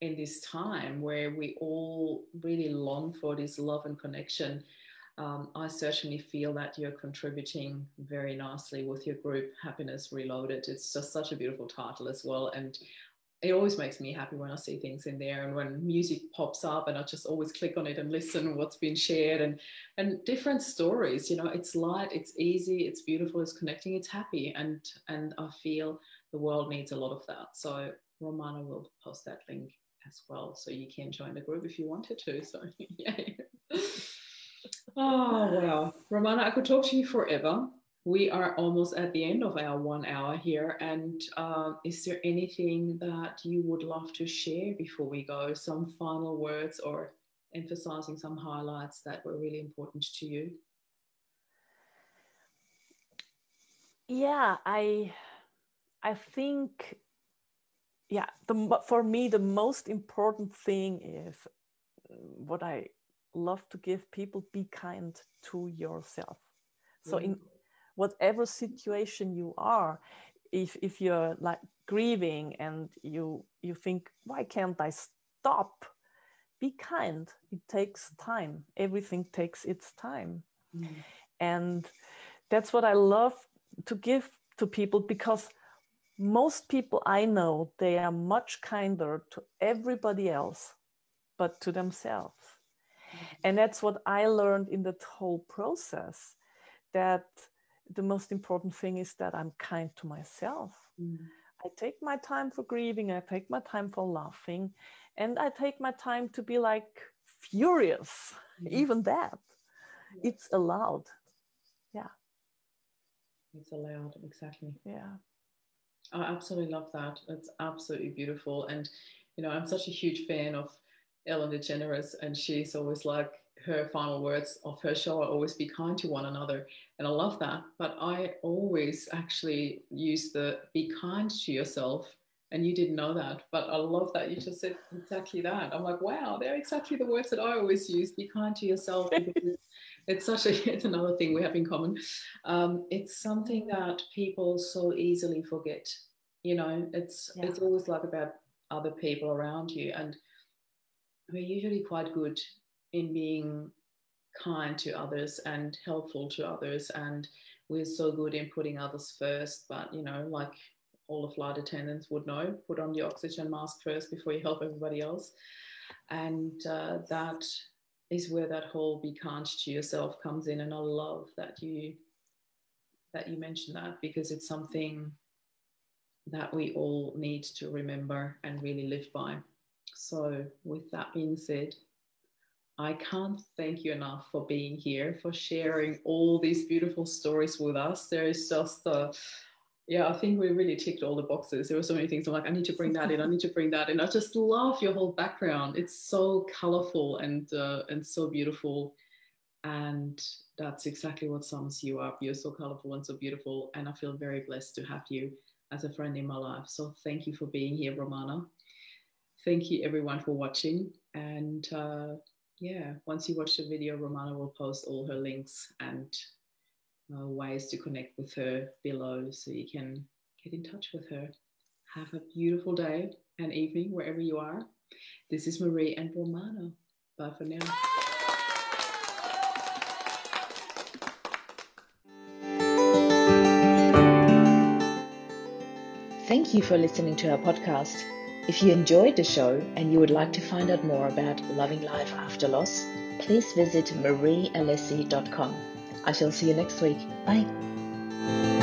in this time where we all really long for this love and connection. Um, I certainly feel that you're contributing very nicely with your group, Happiness Reloaded. It's just such a beautiful title as well. And it always makes me happy when I see things in there and when music pops up and I just always click on it and listen what's been shared and and different stories. You know, it's light, it's easy, it's beautiful, it's connecting, it's happy. And and I feel the world needs a lot of that. So Romana will post that link as well. So you can join the group if you wanted to. So yeah. oh wow. Romana, I could talk to you forever. We are almost at the end of our one hour here. And uh, is there anything that you would love to share before we go? Some final words or emphasizing some highlights that were really important to you? Yeah, I I think, yeah, the, for me, the most important thing is uh, what I love to give people be kind to yourself. So, in whatever situation you are, if, if you're like grieving and you you think why can't i stop? Be kind. It takes time. Everything takes its time. Mm. and that's what i love to give to people because most people I know, they are much kinder to everybody else, but to themselves. Mm-hmm. And that's what I learned in that whole process that the most important thing is that I'm kind to myself. Mm. I take my time for grieving, I take my time for laughing, and I take my time to be like furious, mm. even that. It's allowed. Yeah. It's allowed, exactly. Yeah. I absolutely love that. It's absolutely beautiful. And, you know, I'm such a huge fan of Ellen DeGeneres, and she's always like, her final words of her show are always be kind to one another. And I love that. But I always actually use the be kind to yourself. And you didn't know that. But I love that you just said exactly that. I'm like, wow, they're exactly the words that I always use. Be kind to yourself. it's such a it's another thing we have in common. Um, it's something that people so easily forget you know? It's yeah. it's always like about other people around you and we're usually quite good in being kind to others and helpful to others and we're so good in putting others first but you know like all the flight attendants would know put on the oxygen mask first before you help everybody else. And uh, that is where that whole be kind to yourself comes in and i love that you that you mentioned that because it's something that we all need to remember and really live by. So with that being said i can't thank you enough for being here for sharing all these beautiful stories with us. There is just a yeah, I think we really ticked all the boxes. There were so many things. I'm like, I need to bring that in. I need to bring that in. I just love your whole background. It's so colorful and uh, and so beautiful, and that's exactly what sums you up. You're so colorful and so beautiful, and I feel very blessed to have you as a friend in my life. So thank you for being here, Romana. Thank you everyone for watching, and uh, yeah, once you watch the video, Romana will post all her links and uh, ways to connect with her below so you can get in touch with her. Have a beautiful day and evening wherever you are. This is Marie and Romana. Bye for now. Thank you for listening to our podcast. If you enjoyed the show and you would like to find out more about loving life after loss, please visit mariealessi.com. I shall see you next week. Bye.